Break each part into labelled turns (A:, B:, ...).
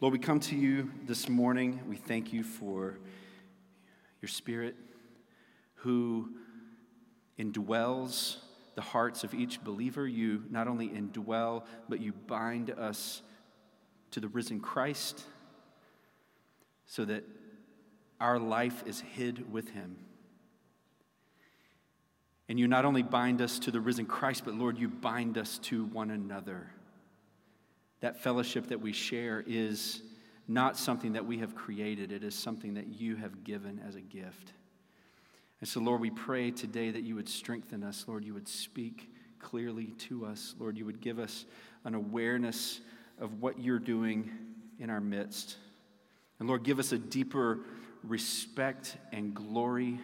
A: Lord, we come to you this morning. We thank you for your Spirit who indwells the hearts of each believer. You not only indwell, but you bind us to the risen Christ so that our life is hid with him. And you not only bind us to the risen Christ, but Lord, you bind us to one another. That fellowship that we share is not something that we have created, it is something that you have given as a gift. And so, Lord, we pray today that you would strengthen us. Lord, you would speak clearly to us. Lord, you would give us an awareness of what you're doing in our midst. And Lord, give us a deeper respect and glory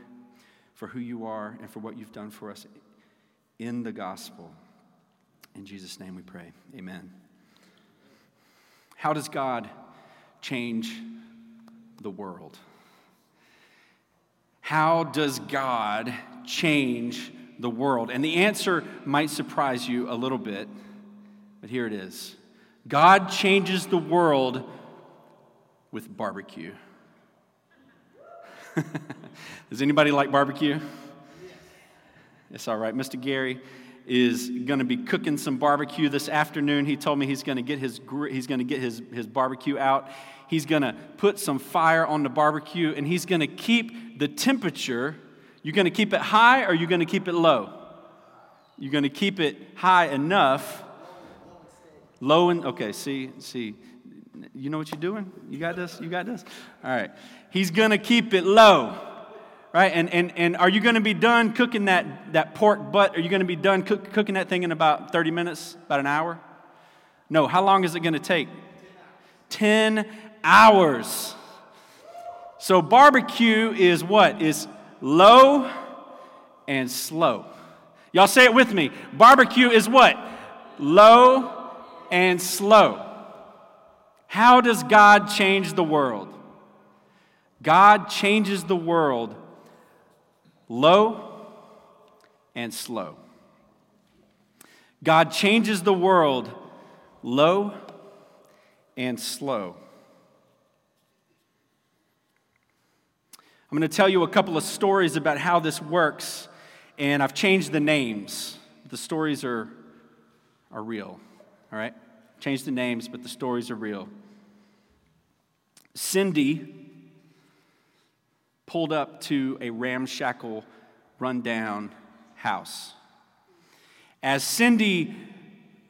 A: for who you are and for what you've done for us in the gospel. In Jesus' name we pray. Amen. How does God change the world? How does God change the world? And the answer might surprise you a little bit, but here it is God changes the world with barbecue. Does anybody like barbecue? It's all right. Mr. Gary is going to be cooking some barbecue this afternoon. He told me he's going to get his he's going to get his, his barbecue out. He's going to put some fire on the barbecue and he's going to keep the temperature. You're going to keep it high or you're going to keep it low? You're going to keep it high enough. Low and okay, see, see. You know what you're doing? You got this? You got this? All right. He's going to keep it low. Right? And, and, and are you going to be done cooking that, that pork butt? Are you going to be done cook, cooking that thing in about 30 minutes, about an hour? No. How long is it going to take? 10 hours. So barbecue is what? Is low and slow. Y'all say it with me. Barbecue is what? Low and slow. How does God change the world? God changes the world low and slow. God changes the world low and slow. I'm going to tell you a couple of stories about how this works, and I've changed the names. The stories are, are real, all right? Changed the names, but the stories are real. Cindy pulled up to a ramshackle, rundown house. As Cindy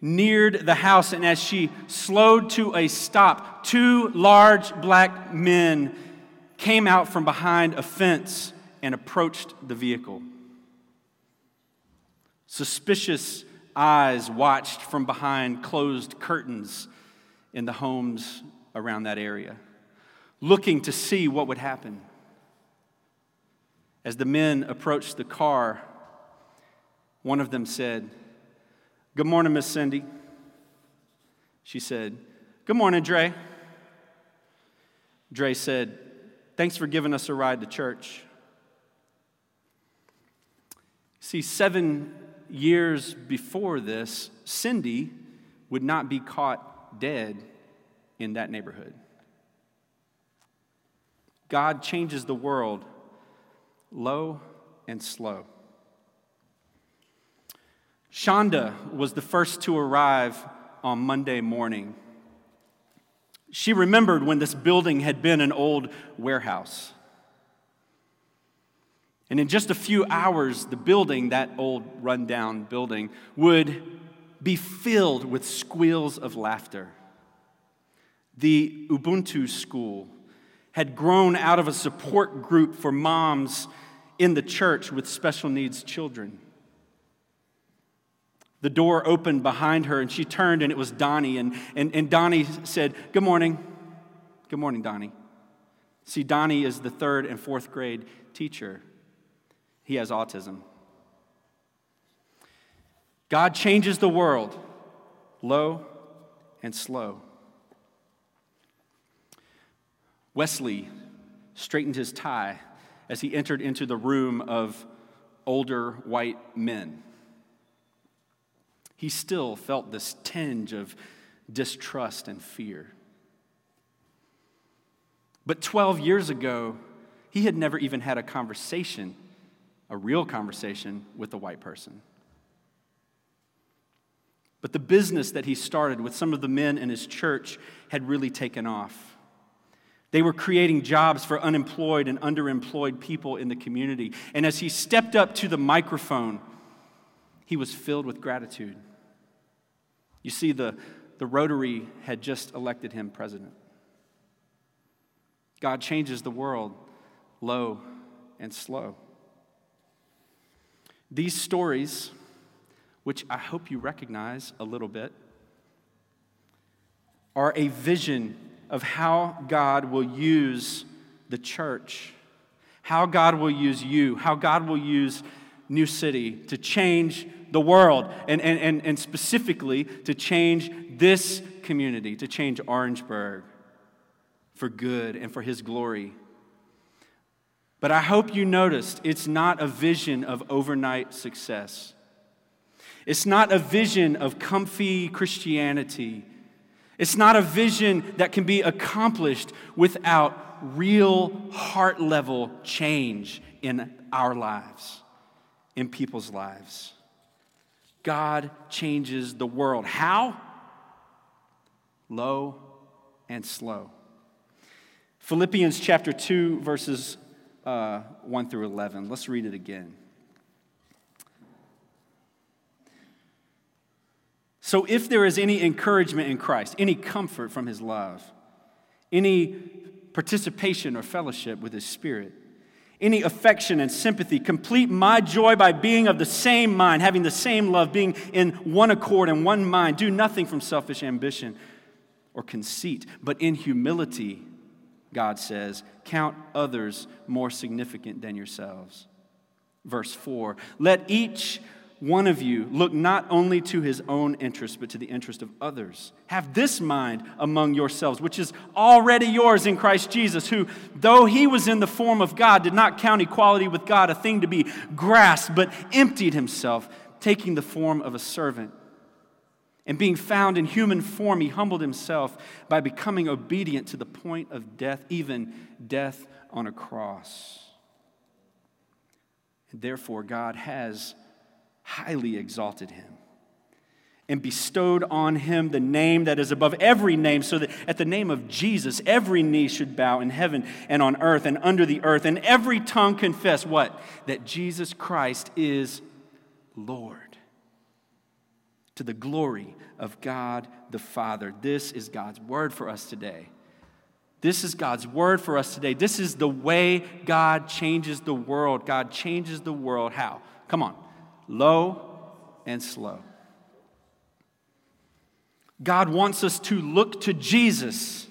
A: neared the house and as she slowed to a stop, two large black men came out from behind a fence and approached the vehicle. Suspicious eyes watched from behind closed curtains in the homes around that area, looking to see what would happen. As the men approached the car, one of them said, Good morning, Miss Cindy. She said, Good morning, Dre. Dre said, Thanks for giving us a ride to church. See, seven years before this, Cindy would not be caught dead in that neighborhood. God changes the world low and slow. Shonda was the first to arrive on Monday morning. She remembered when this building had been an old warehouse. And in just a few hours, the building, that old rundown building, would be filled with squeals of laughter. The Ubuntu school had grown out of a support group for moms in the church with special needs children. The door opened behind her and she turned and it was Donnie. And, and, and Donnie said, Good morning. Good morning, Donnie. See, Donnie is the third and fourth grade teacher. He has autism. God changes the world low and slow. Wesley straightened his tie as he entered into the room of older white men he still felt this tinge of distrust and fear. But 12 years ago, he had never even had a conversation, a real conversation with a white person. But the business that he started with some of the men in his church had really taken off. They were creating jobs for unemployed and underemployed people in the community. And as he stepped up to the microphone, he was filled with gratitude. You see, the, the Rotary had just elected him president. God changes the world low and slow. These stories, which I hope you recognize a little bit, are a vision of how God will use the church, how God will use you, how God will use New City to change the world, and, and, and, and specifically to change this community, to change Orangeburg for good and for His glory. But I hope you noticed it's not a vision of overnight success. It's not a vision of comfy Christianity. It's not a vision that can be accomplished without real heart level change in our lives, in people's lives. God changes the world. How? Low and slow. Philippians chapter 2, verses uh, 1 through 11. Let's read it again. So, if there is any encouragement in Christ, any comfort from his love, any participation or fellowship with his spirit, any affection and sympathy, complete my joy by being of the same mind, having the same love, being in one accord and one mind. Do nothing from selfish ambition or conceit, but in humility, God says, count others more significant than yourselves. Verse 4 Let each one of you look not only to his own interest, but to the interest of others. Have this mind among yourselves, which is already yours in Christ Jesus, who, though he was in the form of God, did not count equality with God a thing to be grasped, but emptied himself, taking the form of a servant. And being found in human form, he humbled himself by becoming obedient to the point of death, even death on a cross. And therefore, God has highly exalted him and bestowed on him the name that is above every name, so that at the name of Jesus, every knee should bow in heaven and on earth and under the earth, and every tongue confess what? That Jesus Christ is Lord. To the glory of God the Father. This is God's word for us today. This is God's word for us today. This is the way God changes the world. God changes the world. How? Come on low and slow. God wants us to look to Jesus,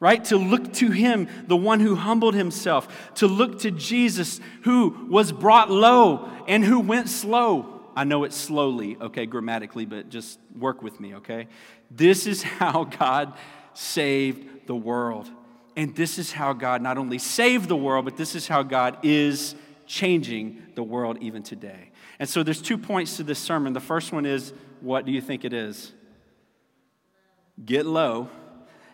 A: right? To look to Him, the one who humbled Himself, to look to Jesus who was brought low and who went slow. I know it's slowly, okay, grammatically, but just work with me, okay? This is how God saved the world. And this is how God not only saved the world, but this is how God is changing the world even today. And so there's two points to this sermon. The first one is what do you think it is? Get low.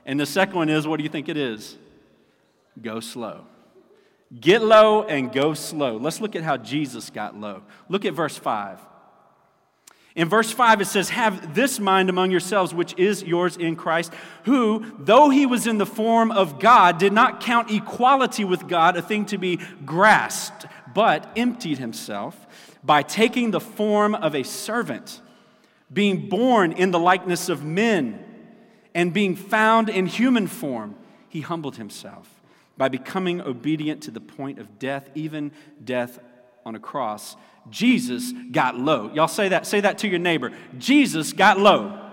A: And the second one is what do you think it is? Go slow. Get low and go slow. Let's look at how Jesus got low. Look at verse 5. In verse 5, it says, Have this mind among yourselves, which is yours in Christ, who, though he was in the form of God, did not count equality with God a thing to be grasped, but emptied himself by taking the form of a servant, being born in the likeness of men, and being found in human form, he humbled himself by becoming obedient to the point of death, even death on a cross. Jesus got low. Y'all say that. Say that to your neighbor. Jesus got low.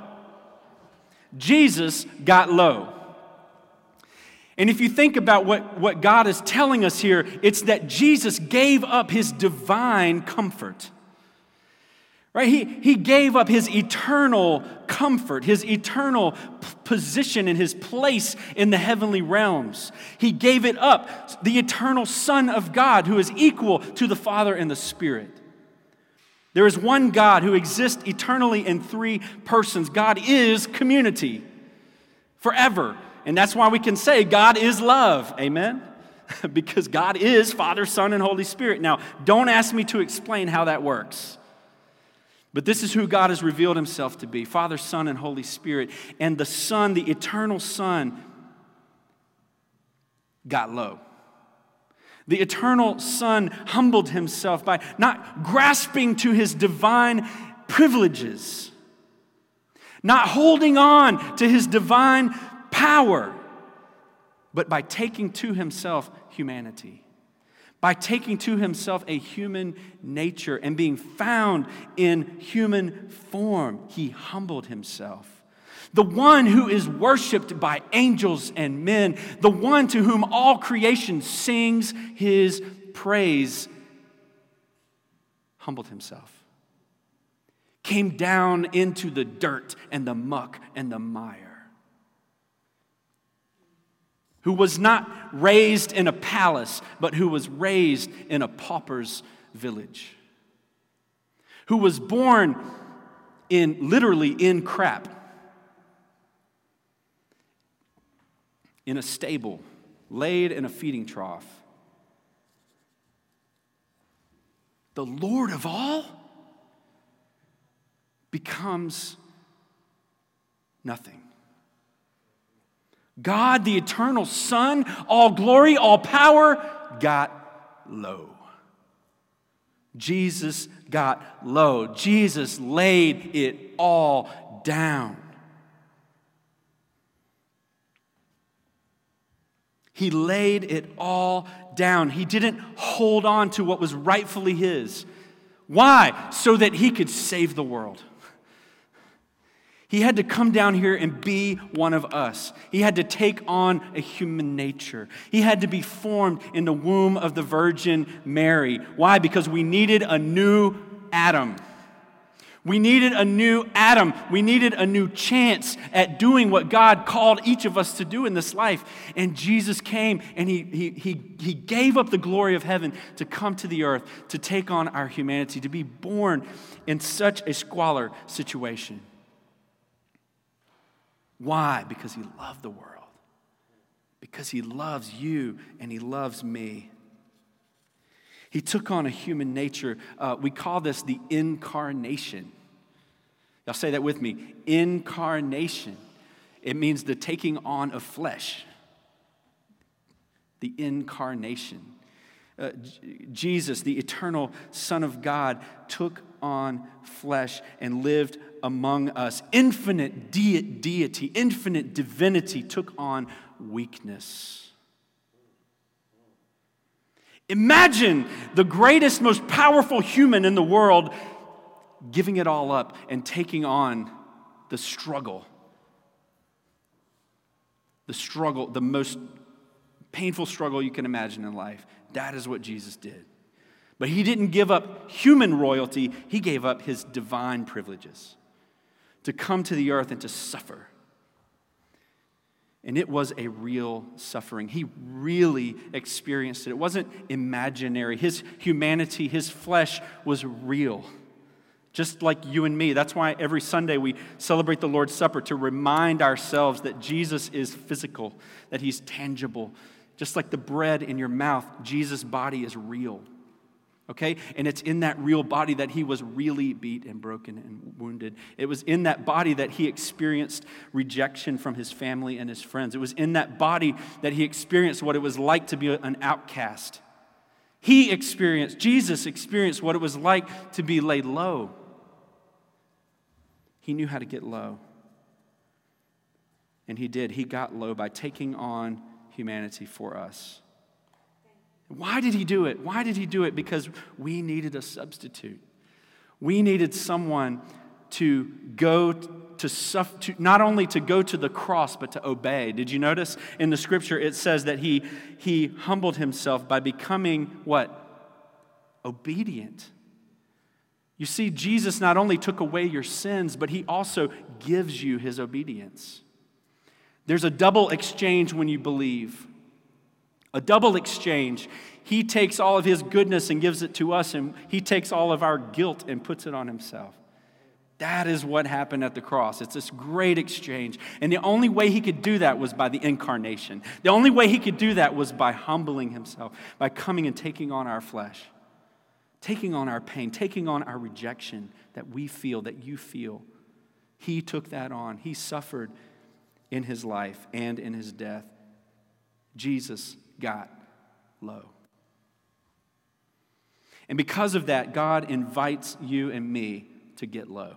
A: Jesus got low. And if you think about what, what God is telling us here, it's that Jesus gave up his divine comfort. Right? He, he gave up his eternal comfort, his eternal p- position and his place in the heavenly realms. He gave it up, the eternal Son of God, who is equal to the Father and the Spirit. There is one God who exists eternally in three persons. God is community forever. And that's why we can say God is love. Amen? because God is Father, Son, and Holy Spirit. Now, don't ask me to explain how that works. But this is who God has revealed himself to be Father, Son, and Holy Spirit. And the Son, the eternal Son, got low. The eternal Son humbled himself by not grasping to his divine privileges, not holding on to his divine power, but by taking to himself humanity by taking to himself a human nature and being found in human form, he humbled himself. The one who is worshiped by angels and men, the one to whom all creation sings his praise, humbled himself, came down into the dirt and the muck and the mire who was not raised in a palace, but who was raised in a pauper's village, who was born in literally in crap, in a stable, laid in a feeding trough. The Lord of all becomes nothing. God, the eternal Son, all glory, all power, got low. Jesus got low. Jesus laid it all down. He laid it all down. He didn't hold on to what was rightfully his. Why? So that he could save the world. He had to come down here and be one of us. He had to take on a human nature. He had to be formed in the womb of the Virgin Mary. Why? Because we needed a new Adam. We needed a new Adam. We needed a new chance at doing what God called each of us to do in this life. And Jesus came and he, he, he, he gave up the glory of heaven to come to the earth, to take on our humanity, to be born in such a squalor situation. Why? Because he loved the world. Because he loves you and he loves me. He took on a human nature. Uh, we call this the incarnation. Y'all say that with me. Incarnation. It means the taking on of flesh. The incarnation. Uh, Jesus, the eternal Son of God, took on flesh and lived among us. Infinite de- deity, infinite divinity took on weakness. Imagine the greatest, most powerful human in the world giving it all up and taking on the struggle. The struggle, the most painful struggle you can imagine in life. That is what Jesus did. But he didn't give up human royalty, he gave up his divine privileges to come to the earth and to suffer. And it was a real suffering. He really experienced it. It wasn't imaginary. His humanity, his flesh was real, just like you and me. That's why every Sunday we celebrate the Lord's Supper to remind ourselves that Jesus is physical, that he's tangible. Just like the bread in your mouth, Jesus' body is real okay? And it's in that real body that he was really beat and broken and wounded. It was in that body that he experienced rejection from his family and his friends. It was in that body that he experienced what it was like to be an outcast. He experienced, Jesus experienced what it was like to be laid low. He knew how to get low. And he did. He got low by taking on humanity for us. Why did he do it? Why did he do it? Because we needed a substitute. We needed someone to go to suffer, to, not only to go to the cross, but to obey. Did you notice in the scripture it says that he, he humbled himself by becoming what? Obedient. You see, Jesus not only took away your sins, but he also gives you his obedience. There's a double exchange when you believe a double exchange. He takes all of his goodness and gives it to us, and he takes all of our guilt and puts it on himself. That is what happened at the cross. It's this great exchange. And the only way he could do that was by the incarnation. The only way he could do that was by humbling himself, by coming and taking on our flesh, taking on our pain, taking on our rejection that we feel, that you feel. He took that on. He suffered in his life and in his death. Jesus got low. And because of that, God invites you and me to get low.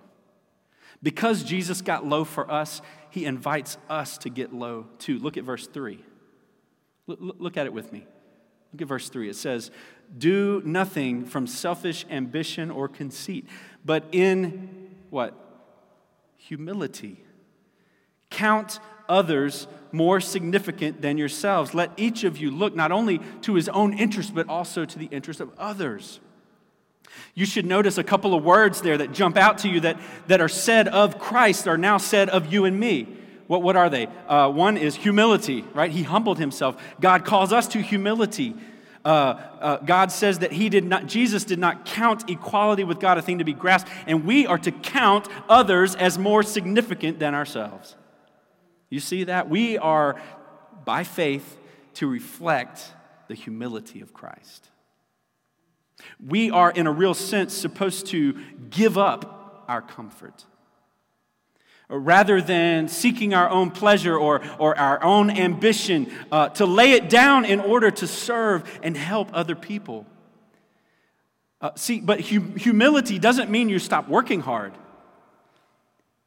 A: Because Jesus got low for us, he invites us to get low too. Look at verse 3. Look at it with me. Look at verse 3. It says, Do nothing from selfish ambition or conceit, but in what? Humility. Count others more significant than yourselves. Let each of you look not only to his own interest, but also to the interest of others. You should notice a couple of words there that jump out to you that, that are said of Christ are now said of you and me. What, what are they? Uh, one is humility, right? He humbled himself. God calls us to humility. Uh, uh, God says that he did not, Jesus did not count equality with God a thing to be grasped, and we are to count others as more significant than ourselves. You see that? We are, by faith, to reflect the humility of Christ. We are, in a real sense, supposed to give up our comfort. Rather than seeking our own pleasure or, or our own ambition, uh, to lay it down in order to serve and help other people. Uh, see, but hum- humility doesn't mean you stop working hard.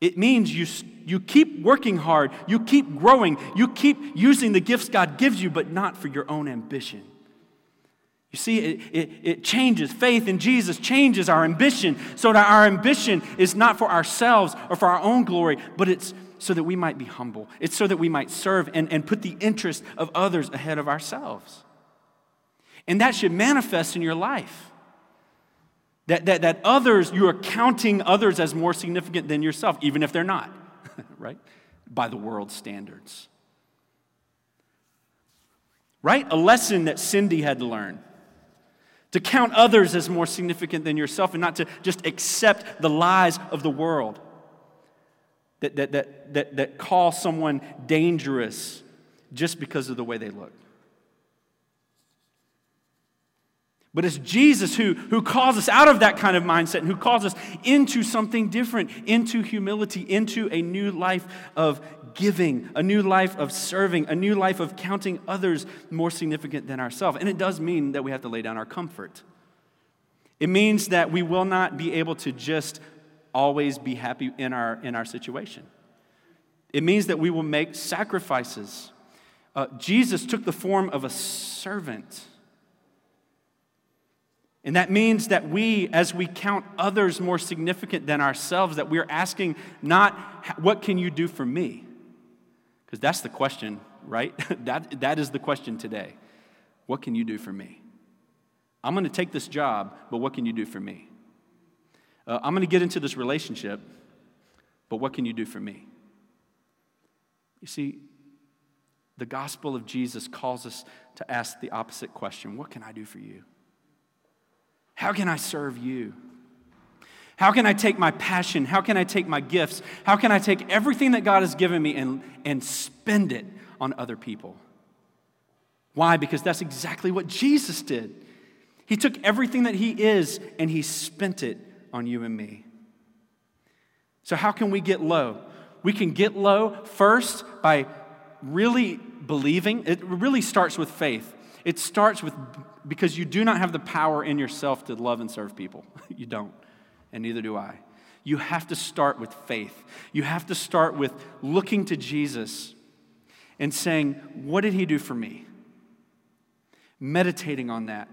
A: It means you, you keep working hard, you keep growing, you keep using the gifts God gives you, but not for your own ambition. You see, it, it, it, changes. Faith in Jesus changes our ambition so that our ambition is not for ourselves or for our own glory, but it's so that we might be humble. It's so that we might serve and, and put the interest of others ahead of ourselves. And that should manifest in your life. That, that, that others, you are counting others as more significant than yourself, even if they're not, right? By the world's standards. Right? A lesson that Cindy had to learn to count others as more significant than yourself and not to just accept the lies of the world that, that, that, that, that call someone dangerous just because of the way they look. But it's Jesus who, who calls us out of that kind of mindset and who calls us into something different, into humility, into a new life of giving, a new life of serving, a new life of counting others more significant than ourselves. And it does mean that we have to lay down our comfort. It means that we will not be able to just always be happy in our, in our situation. It means that we will make sacrifices. Uh, Jesus took the form of a servant. And that means that we, as we count others more significant than ourselves, that we're asking not, what can you do for me? Because that's the question, right? that, that is the question today. What can you do for me? I'm going to take this job, but what can you do for me? Uh, I'm going to get into this relationship, but what can you do for me? You see, the gospel of Jesus calls us to ask the opposite question What can I do for you? How can I serve you? How can I take my passion? How can I take my gifts? How can I take everything that God has given me and, and spend it on other people? Why? Because that's exactly what Jesus did. He took everything that He is and He spent it on you and me. So, how can we get low? We can get low first by really believing. It really starts with faith. It starts with because you do not have the power in yourself to love and serve people. you don't, and neither do I. You have to start with faith. You have to start with looking to Jesus and saying, What did he do for me? Meditating on that.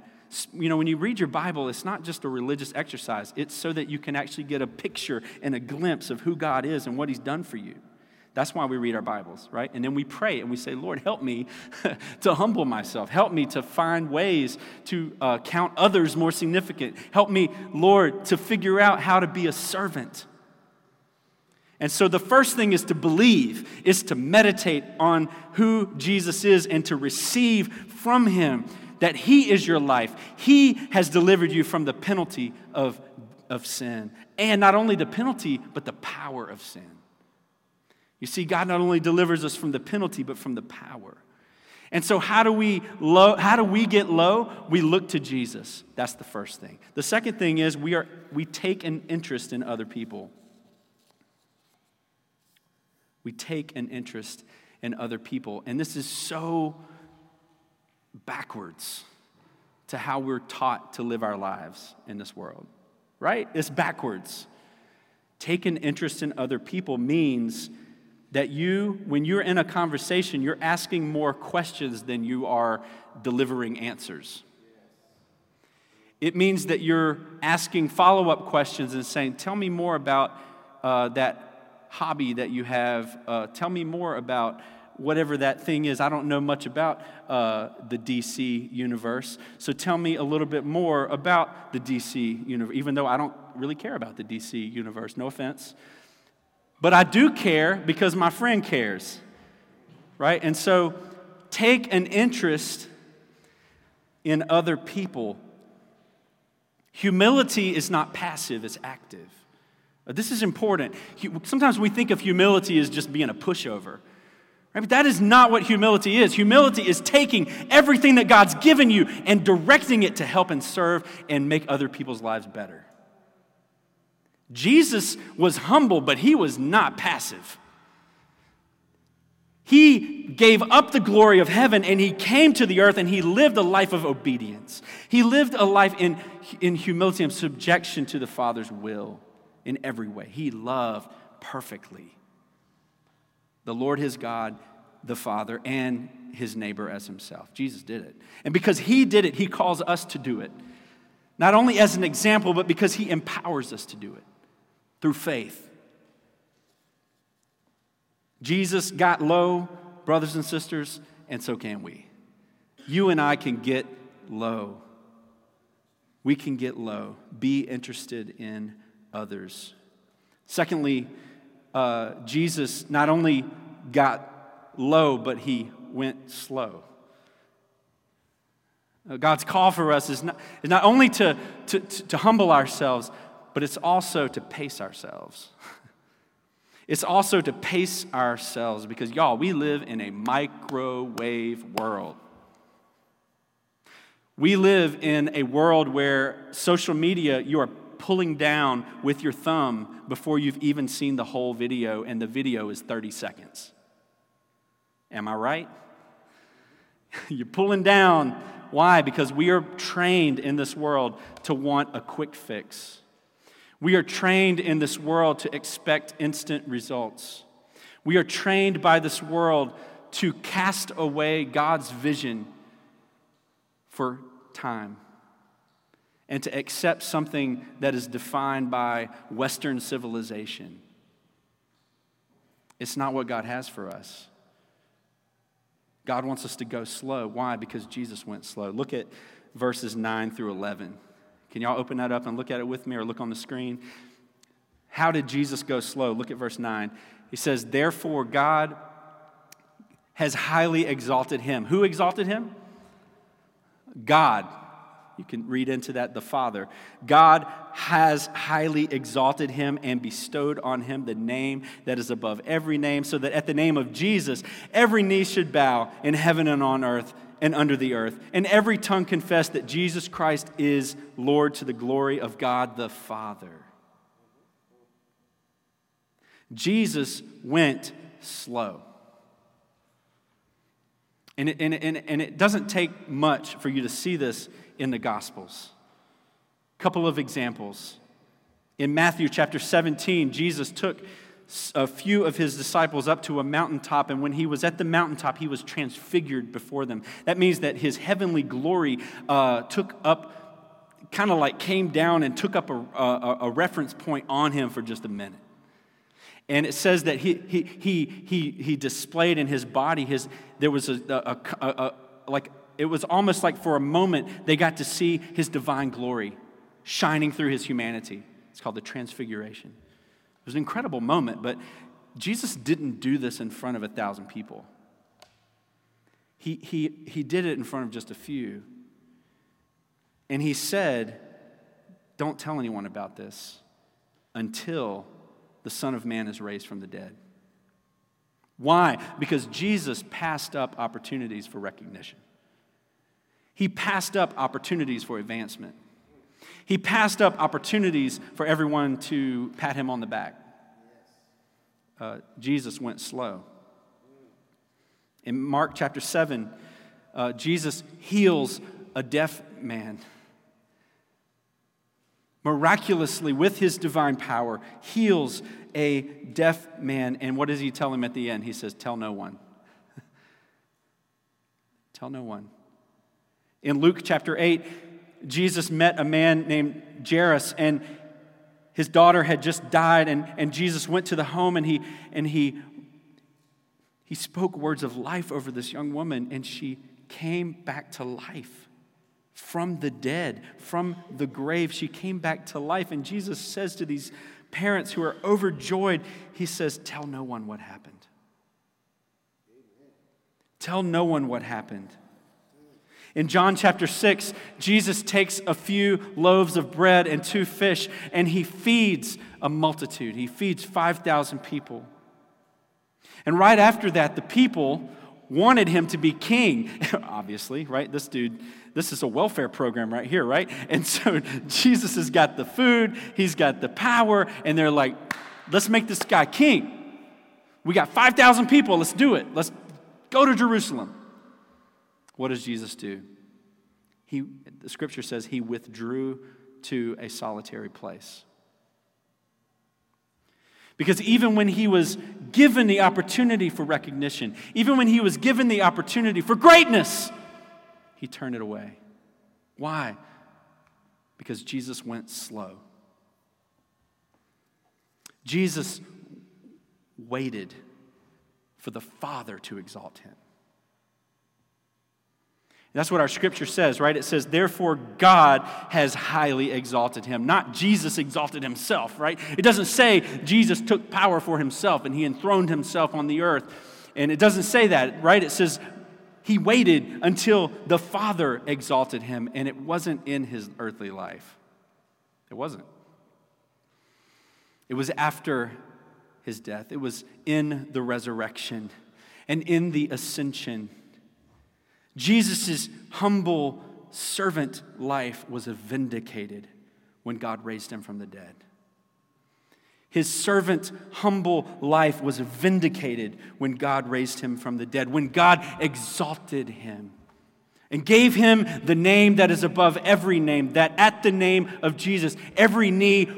A: You know, when you read your Bible, it's not just a religious exercise, it's so that you can actually get a picture and a glimpse of who God is and what he's done for you. That's why we read our Bibles, right? And then we pray and we say, Lord, help me to humble myself. Help me to find ways to uh, count others more significant. Help me, Lord, to figure out how to be a servant. And so the first thing is to believe, is to meditate on who Jesus is and to receive from him that he is your life. He has delivered you from the penalty of, of sin and not only the penalty, but the power of sin. You see, God not only delivers us from the penalty, but from the power. And so, how do we low, how do we get low? We look to Jesus. That's the first thing. The second thing is we are we take an interest in other people. We take an interest in other people. And this is so backwards to how we're taught to live our lives in this world, right? It's backwards. Take an interest in other people means that you, when you're in a conversation, you're asking more questions than you are delivering answers. It means that you're asking follow up questions and saying, Tell me more about uh, that hobby that you have. Uh, tell me more about whatever that thing is. I don't know much about uh, the DC universe. So tell me a little bit more about the DC universe, even though I don't really care about the DC universe. No offense. But I do care because my friend cares, right? And so take an interest in other people. Humility is not passive, it's active. Uh, this is important. Sometimes we think of humility as just being a pushover. Right? But that is not what humility is. Humility is taking everything that God's given you and directing it to help and serve and make other people's lives better. Jesus was humble, but he was not passive. He gave up the glory of heaven and he came to the earth and he lived a life of obedience. He lived a life in, in humility and subjection to the Father's will in every way. He loved perfectly the Lord his God, the Father, and his neighbor as himself. Jesus did it. And because he did it, he calls us to do it. Not only as an example, but because he empowers us to do it through faith. Jesus got low, brothers and sisters, and so can we. You and I can get low. We can get low. Be interested in others. Secondly, uh, Jesus not only got low, but he went slow. Uh, God's call for us is not, is not only to, to, to humble ourselves, but it's also to pace ourselves. It's also to pace ourselves because, y'all, we live in a microwave world. We live in a world where social media, you are pulling down with your thumb before you've even seen the whole video, and the video is 30 seconds. Am I right? You're pulling down. Why? Because we are trained in this world to want a quick fix. We are trained in this world to expect instant results. We are trained by this world to cast away God's vision for time and to accept something that is defined by Western civilization. It's not what God has for us. God wants us to go slow. Why? Because Jesus went slow. Look at verses 9 through 11. Can y'all open that up and look at it with me or look on the screen? How did Jesus go slow? Look at verse 9. He says, Therefore, God has highly exalted him. Who exalted him? God. You can read into that the Father. God has highly exalted him and bestowed on him the name that is above every name, so that at the name of Jesus, every knee should bow in heaven and on earth and under the earth, and every tongue confess that Jesus Christ is Lord to the glory of God the Father. Jesus went slow. And it, and, and, and it doesn't take much for you to see this in the Gospels. A couple of examples. In Matthew chapter 17, Jesus took a few of his disciples up to a mountaintop, and when he was at the mountaintop, he was transfigured before them. That means that his heavenly glory uh, took up, kind of like came down and took up a, a, a reference point on him for just a minute. And it says that he, he, he, he, he displayed in his body, his, there was a, a, a, like, it was almost like for a moment they got to see his divine glory shining through his humanity. It's called the transfiguration was an incredible moment, but Jesus didn't do this in front of a thousand people. He, he, he did it in front of just a few. And he said, Don't tell anyone about this until the Son of Man is raised from the dead. Why? Because Jesus passed up opportunities for recognition. He passed up opportunities for advancement. He passed up opportunities for everyone to pat him on the back. Uh, Jesus went slow. In Mark chapter 7, uh, Jesus heals a deaf man. Miraculously, with his divine power, heals a deaf man. And what does he tell him at the end? He says, Tell no one. tell no one. In Luke chapter 8, Jesus met a man named Jairus, and his daughter had just died, and, and Jesus went to the home and he, and he, he spoke words of life over this young woman, and she came back to life from the dead, from the grave. She came back to life. And Jesus says to these parents who are overjoyed, He says, Tell no one what happened. Tell no one what happened. In John chapter 6, Jesus takes a few loaves of bread and two fish and he feeds a multitude. He feeds 5,000 people. And right after that, the people wanted him to be king, obviously, right? This dude, this is a welfare program right here, right? And so Jesus has got the food, he's got the power, and they're like, let's make this guy king. We got 5,000 people, let's do it. Let's go to Jerusalem. What does Jesus do? He, the scripture says he withdrew to a solitary place. Because even when he was given the opportunity for recognition, even when he was given the opportunity for greatness, he turned it away. Why? Because Jesus went slow. Jesus waited for the Father to exalt him. That's what our scripture says, right? It says, Therefore, God has highly exalted him. Not Jesus exalted himself, right? It doesn't say Jesus took power for himself and he enthroned himself on the earth. And it doesn't say that, right? It says he waited until the Father exalted him, and it wasn't in his earthly life. It wasn't. It was after his death, it was in the resurrection and in the ascension Jesus' humble servant life was vindicated when God raised him from the dead. His servant, humble life was vindicated when God raised him from the dead, when God exalted him and gave him the name that is above every name, that at the name of Jesus, every knee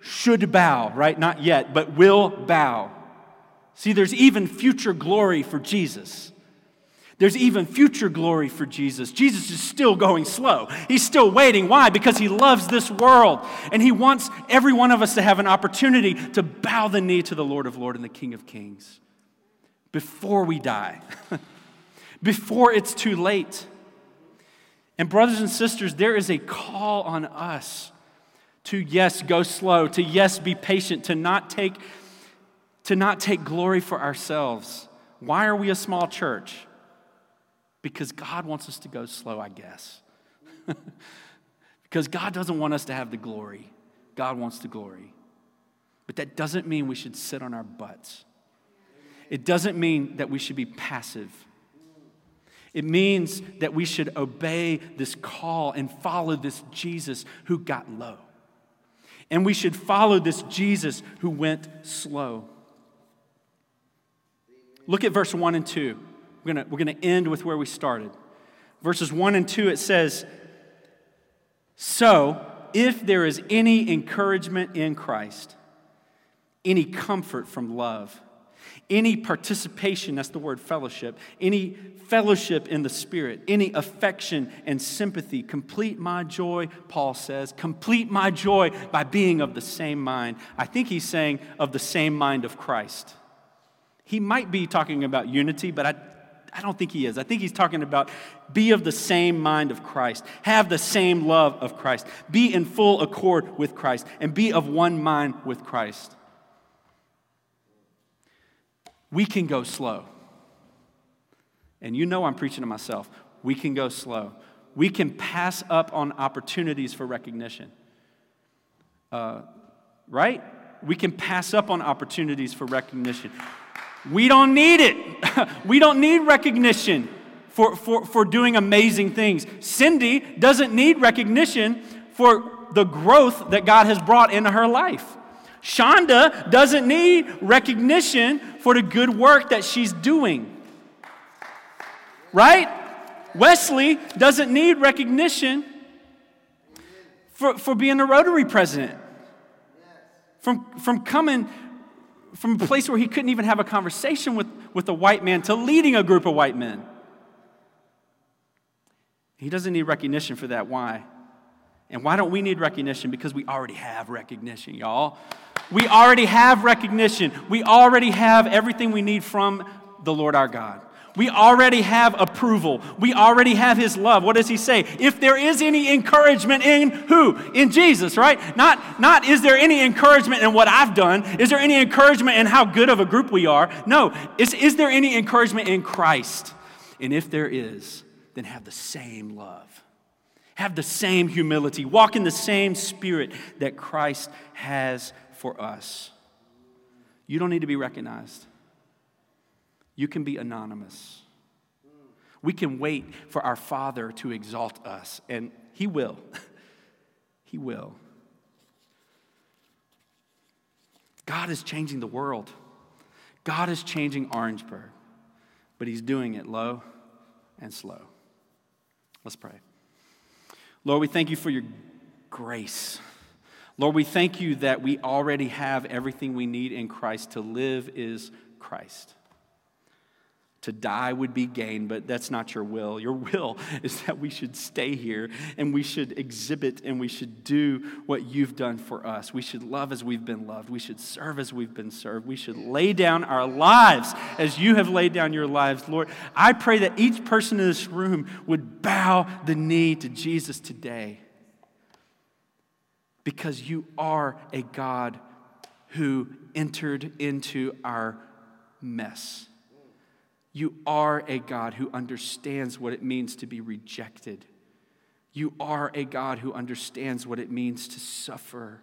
A: should bow, right? Not yet, but will bow. See, there's even future glory for Jesus. There's even future glory for Jesus. Jesus is still going slow. He's still waiting. Why? Because he loves this world. And he wants every one of us to have an opportunity to bow the knee to the Lord of Lords and the King of Kings before we die, before it's too late. And, brothers and sisters, there is a call on us to, yes, go slow, to, yes, be patient, to not take, to not take glory for ourselves. Why are we a small church? Because God wants us to go slow, I guess. because God doesn't want us to have the glory, God wants the glory. But that doesn't mean we should sit on our butts. It doesn't mean that we should be passive. It means that we should obey this call and follow this Jesus who got low. And we should follow this Jesus who went slow. Look at verse 1 and 2. We're going we're going to end with where we started. Verses 1 and 2, it says, So, if there is any encouragement in Christ, any comfort from love, any participation, that's the word fellowship, any fellowship in the Spirit, any affection and sympathy. Complete my joy, Paul says. Complete my joy by being of the same mind. I think he's saying of the same mind of Christ. He might be talking about unity, but I, I don't think he is. I think he's talking about be of the same mind of Christ, have the same love of Christ, be in full accord with Christ, and be of one mind with Christ. We can go slow. And you know I'm preaching to myself. We can go slow. We can pass up on opportunities for recognition. Uh, right? We can pass up on opportunities for recognition. We don't need it. we don't need recognition for, for, for doing amazing things. Cindy doesn't need recognition for the growth that God has brought into her life. Shonda doesn't need recognition for the good work that she's doing. Right? Wesley doesn't need recognition for, for being a Rotary president. From, from coming from a place where he couldn't even have a conversation with, with a white man to leading a group of white men. He doesn't need recognition for that. Why? And why don't we need recognition? Because we already have recognition, y'all. We already have recognition. We already have everything we need from the Lord our God. We already have approval. We already have his love. What does he say? If there is any encouragement in who? In Jesus, right? Not, not is there any encouragement in what I've done? Is there any encouragement in how good of a group we are? No. Is, is there any encouragement in Christ? And if there is, then have the same love. Have the same humility. Walk in the same spirit that Christ has for us. You don't need to be recognized. You can be anonymous. We can wait for our Father to exalt us, and He will. he will. God is changing the world. God is changing Orangeburg, but He's doing it low and slow. Let's pray. Lord, we thank you for your grace. Lord, we thank you that we already have everything we need in Christ. To live is Christ. To die would be gain, but that's not your will. Your will is that we should stay here and we should exhibit and we should do what you've done for us. We should love as we've been loved. We should serve as we've been served. We should lay down our lives as you have laid down your lives. Lord, I pray that each person in this room would bow the knee to Jesus today because you are a God who entered into our mess you are a God who understands what it means to be rejected. You are a God who understands what it means to suffer.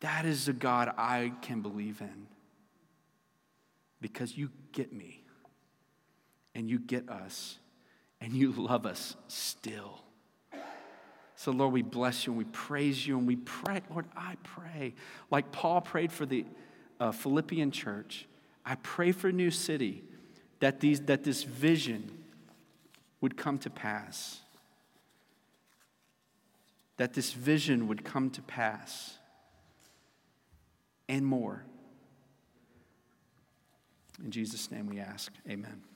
A: That is a God I can believe in because you get me and you get us and you love us still. So, Lord, we bless you and we praise you and we pray. Lord, I pray, like Paul prayed for the uh, Philippian church, I pray for New City that, these, that this vision would come to pass. That this vision would come to pass. And more. In Jesus' name we ask, amen.